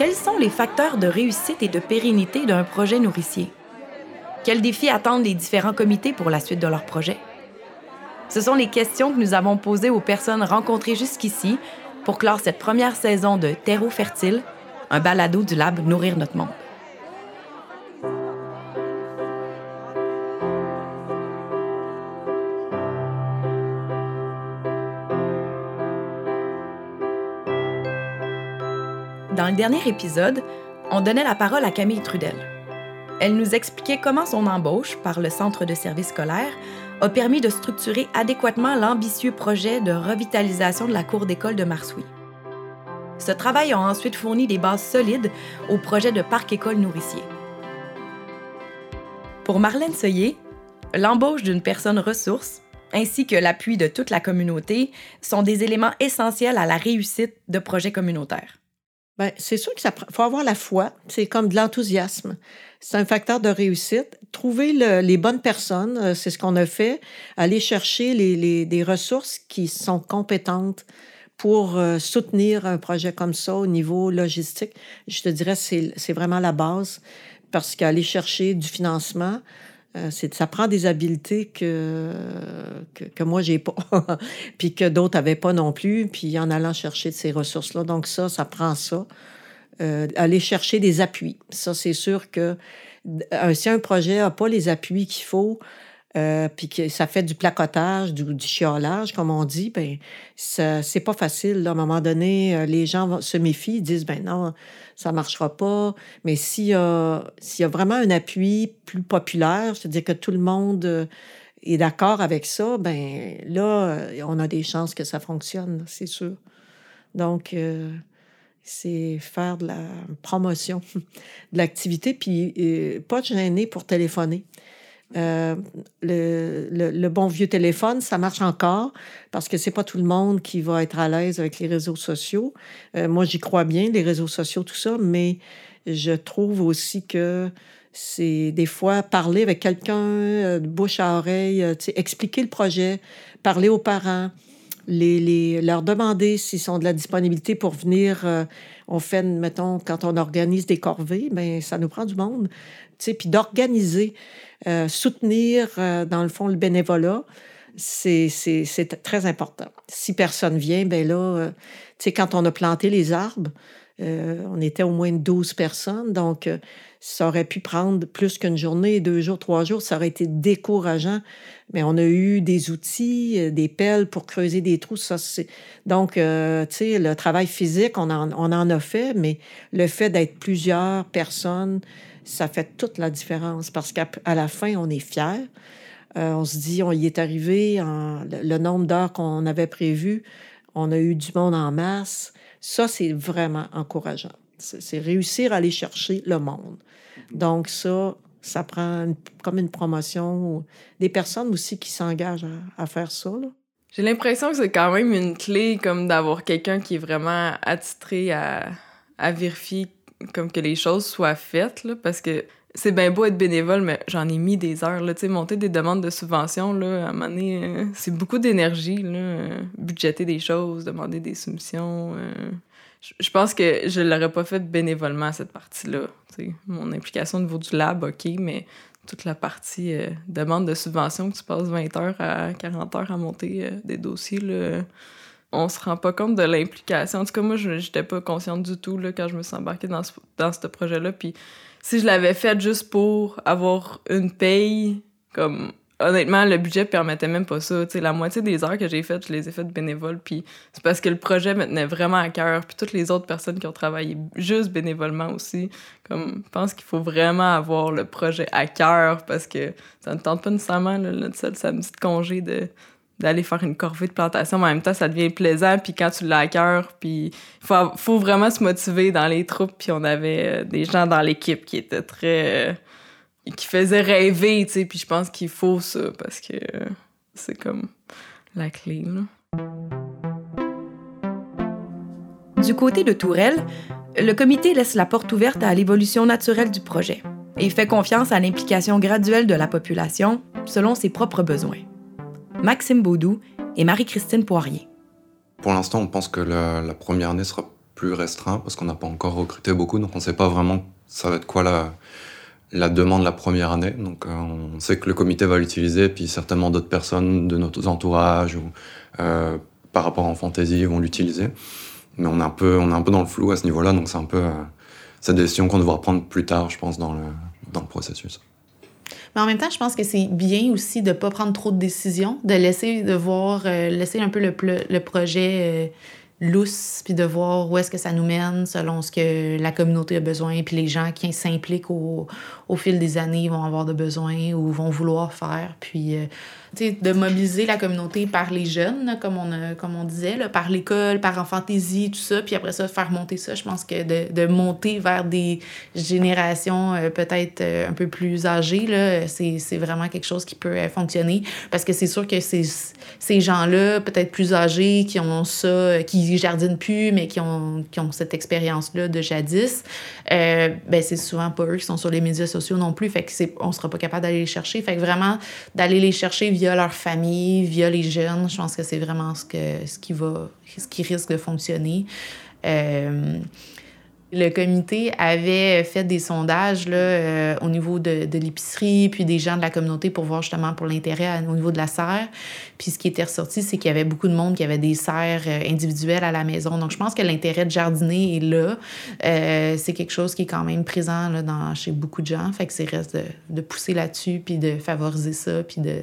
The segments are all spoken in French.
Quels sont les facteurs de réussite et de pérennité d'un projet nourricier? Quels défis attendent les différents comités pour la suite de leur projet? Ce sont les questions que nous avons posées aux personnes rencontrées jusqu'ici pour clore cette première saison de Terreau fertile, un balado du Lab Nourrir notre monde. Dans le dernier épisode, on donnait la parole à Camille Trudel. Elle nous expliquait comment son embauche par le Centre de services scolaires a permis de structurer adéquatement l'ambitieux projet de revitalisation de la cour d'école de Marsouis. Ce travail a ensuite fourni des bases solides au projet de parc-école nourricier. Pour Marlène Seuillet, l'embauche d'une personne ressource ainsi que l'appui de toute la communauté sont des éléments essentiels à la réussite de projets communautaires. Bien, c'est sûr qu'il faut avoir la foi, c'est comme de l'enthousiasme. C'est un facteur de réussite. Trouver les bonnes personnes, euh, c'est ce qu'on a fait. Aller chercher les, des ressources qui sont compétentes pour euh, soutenir un projet comme ça au niveau logistique. Je te dirais, c'est vraiment la base parce qu'aller chercher du financement, ça prend des habiletés que, que, que moi, j'ai pas, puis que d'autres n'avaient pas non plus, puis en allant chercher ces ressources-là. Donc ça, ça prend ça. Euh, aller chercher des appuis. Ça, c'est sûr que euh, si un projet n'a pas les appuis qu'il faut, euh, puis que ça fait du placotage, du, du chiolage, comme on dit, ben c'est pas facile. À un moment donné, les gens se méfient, disent ben non, ça marchera pas. Mais s'il y, a, y a vraiment un appui plus populaire, c'est-à-dire que tout le monde est d'accord avec ça, ben là, on a des chances que ça fonctionne, c'est sûr. Donc, c'est faire de la promotion de l'activité, puis euh, pas de gêner pour téléphoner. Euh, le, le, bon vieux téléphone, ça marche encore parce que c'est pas tout le monde qui va être à l'aise avec les réseaux sociaux. Euh, moi, j'y crois bien, les réseaux sociaux, tout ça, mais je trouve aussi que c'est des fois parler avec quelqu'un de bouche à oreille, expliquer le projet, parler aux parents, les, leur demander s'ils sont de la disponibilité pour venir. Euh, on fait, mettons, quand on organise des corvées, ben ça nous prend du monde. Puis d'organiser, euh, soutenir, euh, dans le fond, le bénévolat, c'est très important. Si personne vient, ben là, quand on a planté les arbres, on était au moins 12 personnes, donc ça aurait pu prendre plus qu'une journée, deux jours, trois jours, ça aurait été décourageant. Mais on a eu des outils, euh, des pelles pour creuser des trous. Donc, euh, tu sais, le travail physique, on en, on en a fait, mais le fait d'être plusieurs personnes, ça fait toute la différence parce qu'à la fin, on est fiers. Euh, on se dit, on y est arrivé, en, le, nombre d'heures qu'on avait prévu, on a eu du monde en masse. Ça, c'est vraiment encourageant. C'est réussir à aller chercher le monde. Donc ça, ça prend comme une promotion. Des personnes aussi qui s'engagent à, faire ça. J'ai l'impression que c'est quand même une clé comme d'avoir quelqu'un qui est vraiment attitré à, vérifier comme que les choses soient faites, parce que c'est bien beau être bénévole, mais j'en ai mis des heures. Là, monter des demandes de subventions, là, à un moment donné, euh, c'est beaucoup d'énergie. Euh, budgéter des choses, demander des soumissions. Euh, je pense que je l'aurais pas fait bénévolement, cette partie-là. Mon implication au niveau du lab, OK, mais toute la partie euh, demande de subvention que tu passes 20 heures à 40 heures à monter des dossiers, là, on se rend pas compte de l'implication. En tout cas, moi, je n'étais pas consciente du tout là, quand je me suis embarquée dans ce, dans ce projet-là. Puis si je l'avais fait juste pour avoir une paye, comme honnêtement, le budget permettait même pas ça. la moitié des heures que j'ai faites, je les ai faites bénévoles. Puis c'est parce que le projet me tenait vraiment à cœur. Puis toutes les autres personnes qui ont travaillé juste bénévolement aussi. Comme, je pense qu'il faut vraiment avoir le projet à cœur parce que ça ne tente pas nécessairement, là, seul samedi de congé, de d'aller faire une corvée de plantation, mais en même temps, ça devient plaisant, puis quand tu l'as à cœur, puis faut, faut, vraiment se motiver dans les troupes, puis on avait euh, des gens dans l'équipe qui étaient très... Euh, qui faisait rêver, tu sais, puis je pense qu'il faut ça parce que c'est comme la clé. Du côté de Tourelle, le comité laisse la porte ouverte à l'évolution naturelle du projet et fait confiance à l'implication graduelle de la population selon ses propres besoins. Maxime Baudou et Marie-Christine Poirier. Pour l'instant, on pense que la, première année sera plus restreint parce qu'on n'a pas encore recruté beaucoup, donc on ne sait pas vraiment ça va être quoi la, la demande la première année. Donc euh, on sait que le comité va l'utiliser, puis certainement d'autres personnes de notre entourage ou euh, par rapport en fantasy vont l'utiliser. Mais on est un peu, on est un peu dans le flou à ce niveau-là, donc c'est un peu euh, cette décision qu'on devra prendre plus tard, je pense, dans le, dans le processus. Mais en même temps, je pense que c'est bien aussi de ne pas prendre trop de décisions, de laisser de voir, laisser un peu le, le projet lousse, puis de voir où est-ce que ça nous mène selon ce que la communauté a besoin, puis les gens qui s'impliquent au, au, fil des années vont avoir de besoins ou vont vouloir faire. Puis euh, de mobiliser la communauté par les jeunes, comme, on a, comme on disait, là, par l'école, par en fantaisie, tout ça, puis après ça, faire monter ça. Je pense que de, de monter vers des générations euh, peut-être euh, un peu plus âgées, c'est vraiment quelque chose qui peut fonctionner. Parce que c'est sûr que ces, ces gens-là, peut-être plus âgés, qui ont ça, qui jardinent plus, mais qui ont, qui ont cette expérience-là de jadis, ben c'est souvent pas eux qui sont sur les médias sociaux non plus. Fait que on sera pas capable d'aller les chercher. Fait que vraiment, d'aller les chercher via leur famille, via les jeunes. Je pense que c'est vraiment ce, que, ce, qui va, ce qui risque de fonctionner. Euh, le comité avait fait des sondages là, euh, au niveau de, de l'épicerie, puis des gens de la communauté pour voir justement pour l'intérêt au niveau de la serre. Puis ce qui était ressorti, c'est qu'il y avait beaucoup de monde qui avait des serres euh, individuelles à la maison. Donc je pense que l'intérêt de jardiner est là. Euh, c'est quelque chose qui est quand même présent là, dans, chez beaucoup de gens. Fait que c'est reste de, de pousser là-dessus, puis de favoriser ça, puis de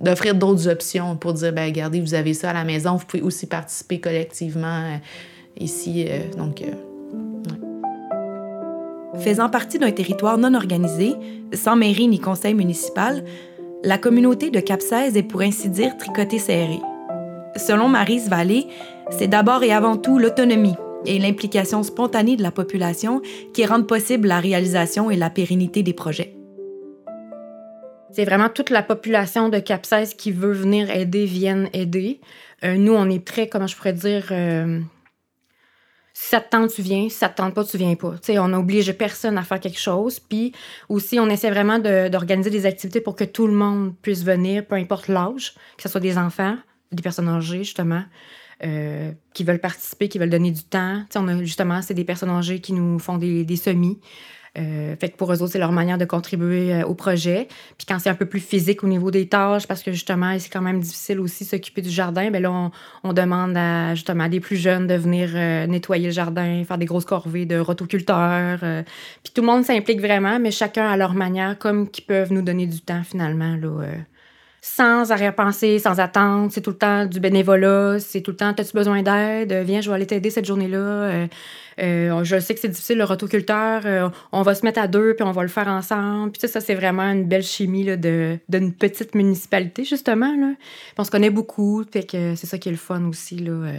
d'offrir d'autres options pour dire, ben regardez, vous avez ça à la maison, vous pouvez aussi participer collectivement euh, ici. Euh, donc, Faisant partie d'un territoire non organisé, sans mairie ni conseil municipal, la communauté de cap est pour ainsi dire tricotée serrée. Selon Marise Vallée, c'est d'abord et avant tout l'autonomie et l'implication spontanée de la population qui rendent possible la réalisation et la pérennité des projets. C'est vraiment toute la population de cap qui veut venir aider, vienne aider. Euh, nous, on est prêts, comment je pourrais dire, euh, si ça te tente, tu viens. Si ça te tente pas, tu viens pas. sais, on n'oblige personne à faire quelque chose. Puis aussi, on essaie vraiment d'organiser des activités pour que tout le monde puisse venir, peu importe l'âge, que ce soit des enfants, des personnes âgées, justement. Euh, qui veulent participer, qui veulent donner du temps. on justement, c'est des personnes âgées qui nous font des semis. Euh, fait que pour eux autres, c'est leur manière de contribuer euh, au projet. Puis quand c'est un peu plus physique au niveau des tâches, parce que justement, c'est quand même difficile aussi s'occuper du jardin, bien là, on, demande à justement à des plus jeunes de venir euh, nettoyer le jardin, faire des grosses corvées de rotoculteurs. puis tout le monde s'implique vraiment, mais chacun à leur manière, comme qu'ils peuvent nous donner du temps finalement. Là, sans arrière-pensée, sans attendre. C'est tout le temps du bénévolat. C'est tout le temps, as-tu besoin d'aide? Viens, je vais aller t'aider cette journée-là. Euh, euh, je sais que c'est difficile, le rotoculteur. Euh, on va se mettre à deux, puis on va le faire ensemble. Puis ça, c'est vraiment une belle chimie de, d'une petite municipalité, justement. On se connaît beaucoup. C'est ça qui est le fun aussi, là,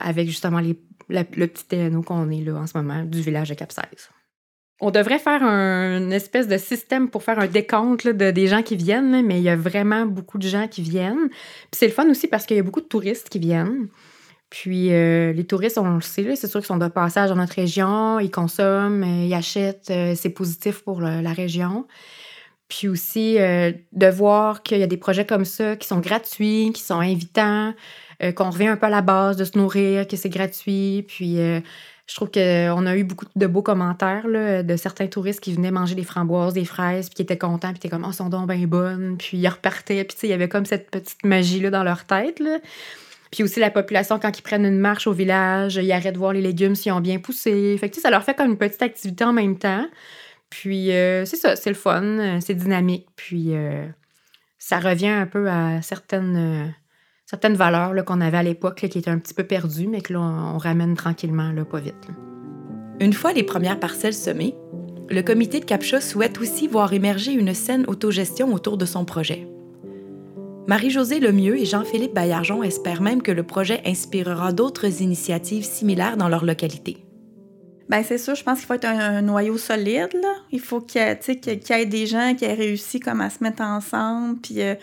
avec justement le petit TNO qu'on est là en ce moment, du village de cap on devrait faire un, espèce de système pour faire un décompte de, des gens qui viennent, mais il y a vraiment beaucoup de gens qui viennent. Puis c'est le fun aussi parce qu'il y a beaucoup de touristes qui viennent. Puis euh, les touristes, on le sait, c'est sûr qu'ils sont de passage dans notre région, ils consomment, euh, ils achètent, euh, c'est positif pour la région. Puis aussi de voir qu'il y a des projets comme ça qui sont gratuits, qui sont invitants, qu'on revient un peu à la base de se nourrir, que c'est gratuit. Puis je trouve qu'on a eu beaucoup de beaux commentaires de certains touristes qui venaient manger des framboises, des fraises, puis qui étaient contents, puis qui étaient comme, oh, sont donc bien bonnes. Puis ils repartaient, puis il y avait comme cette petite magie-là dans leur tête. Puis aussi la population, quand ils prennent une marche au village, ils arrêtent de voir les légumes s'ils ont bien poussé. Fait que ça leur fait comme une petite activité en même temps. Puis euh, c'est ça, c'est le fun, euh, c'est dynamique. Puis euh, ça revient un peu à certaines certaines valeurs qu'on avait à l'époque qui étaient un petit peu perdues, mais que là, on, ramène tranquillement, là, pas vite. Une fois les premières parcelles semées, le comité de Captcha souhaite aussi voir émerger une saine autogestion autour de son projet. Marie-Josée Lemieux et Jean-Philippe Baillargeon espèrent même que le projet inspirera d'autres initiatives similaires dans leur localité. Bien, c'est sûr, je pense qu'il faut être un, noyau solide. Il faut qu'il y, ait des gens qui aient réussi comme à se mettre ensemble, puis euh,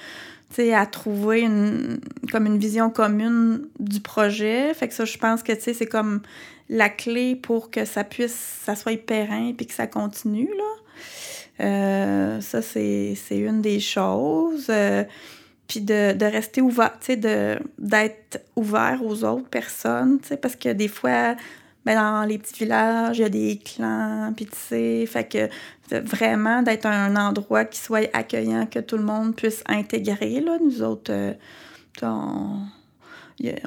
à trouver une, comme une vision commune du projet. Fait que ça, je pense que c'est comme la clé pour que ça puisse, ça soit pérenne puis que ça continue. Euh, ça, c'est une des choses. Euh, puis de, de, rester ouvert, tu sais, d'être ouvert aux autres personnes, tu sais, parce que des fois, ben, dans les petits villages, il y a des clans, puis tu sais, fait que vraiment d'être un endroit qui soit accueillant, que tout le monde puisse intégrer, là, nous autres, euh, on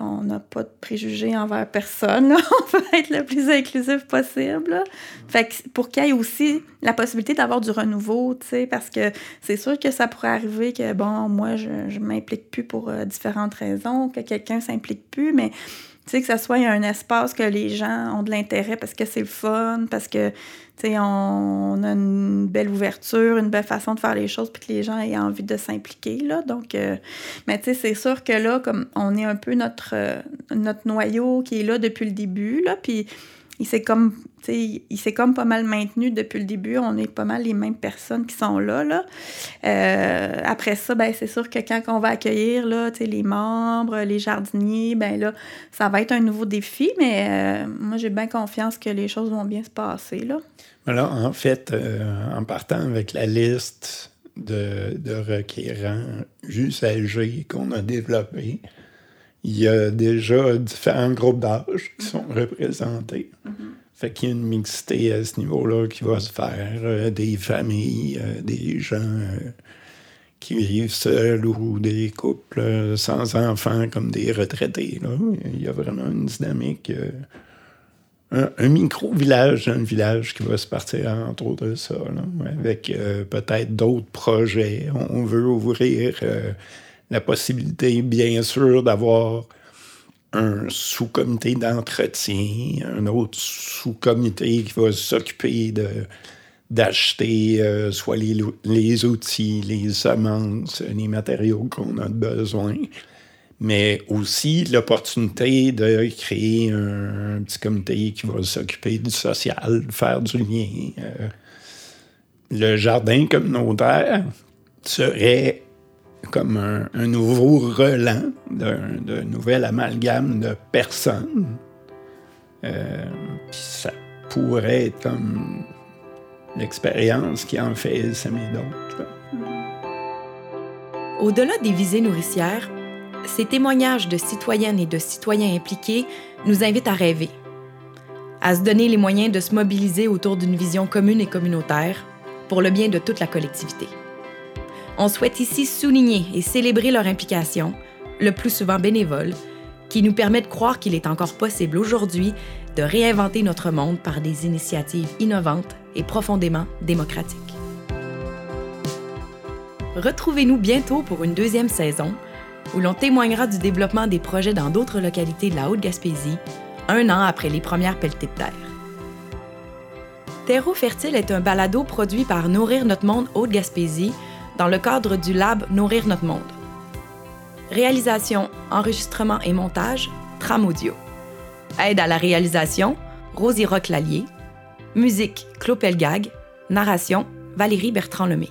on n'a pas de préjugés envers personne. On veut être le plus inclusif possible. Fait que pour qu'il y ait aussi la possibilité d'avoir du renouveau, tu parce que c'est sûr que ça pourrait arriver que, bon, moi, je ne m'implique plus pour euh, différentes raisons, que quelqu'un s'implique plus, mais tu sais, que ça soit un espace que les gens ont de l'intérêt parce que c'est le fun, parce que, tu sais, on, a une belle ouverture, une belle façon de faire les choses, puis que les gens aient envie de s'impliquer, là. Donc, euh, mais tu sais, c'est sûr que là, comme on est un peu notre, euh, notre noyau qui est là depuis le début, là, puis il s'est comme il s'est comme pas mal maintenu depuis le début. On est pas mal les mêmes personnes qui sont là. là. Euh, après ça, ben, c'est sûr que quand on va accueillir là, les membres, les jardiniers, ben là, ça va être un nouveau défi, mais euh, moi j'ai bien confiance que les choses vont bien se passer. Là. Alors, en fait, euh, en partant avec la liste de, de requérants usagers qu'on a développée, il y a déjà différents groupes d'âge qui sont représentés. Mm-hmm. Fait qu'il y a une mixité à ce niveau-là qui va se faire. Euh, des familles, euh, des gens euh, qui vivent seuls ou des couples sans enfants comme des retraités. Là. Il y a vraiment une dynamique. un, micro-village, un village qui va se partir entre autres de ça, avec peut-être d'autres projets. On veut ouvrir la possibilité, bien sûr, d'avoir un sous-comité d'entretien, un autre sous-comité qui va s'occuper de d'acheter euh, soit les, les, outils, les semences, les matériaux qu'on a besoin, mais aussi l'opportunité de créer un, petit comité qui va s'occuper du social, faire du lien. Euh, le jardin communautaire serait comme un, nouveau relan d'un nouvel amalgame de personnes. Euh, ça pourrait être comme l'expérience qui en fait s'aimer d'autres. Au-delà des visées nourricières, ces témoignages de citoyennes et de citoyens impliqués nous invitent à rêver, à se donner les moyens de se mobiliser autour d'une vision commune et communautaire pour le bien de toute la collectivité. On souhaite ici souligner et célébrer leur implication, le plus souvent bénévole, qui nous permet de croire qu'il est encore possible aujourd'hui de réinventer notre monde par des initiatives innovantes et profondément démocratiques. Retrouvez-nous bientôt pour une deuxième saison où l'on témoignera du développement des projets dans d'autres localités de la Haute-Gaspésie, un an après les premières pelletées de terre. Terreau fertile est un balado produit par Nourrir notre monde Haute-Gaspésie dans le cadre du Lab Nourrir notre monde. Réalisation, enregistrement et montage, Tram Audio. Aide à la réalisation, Rosie Roch-Lallier. Musique, Claude Pelgag. Narration, Valérie Bertrand-Lemay.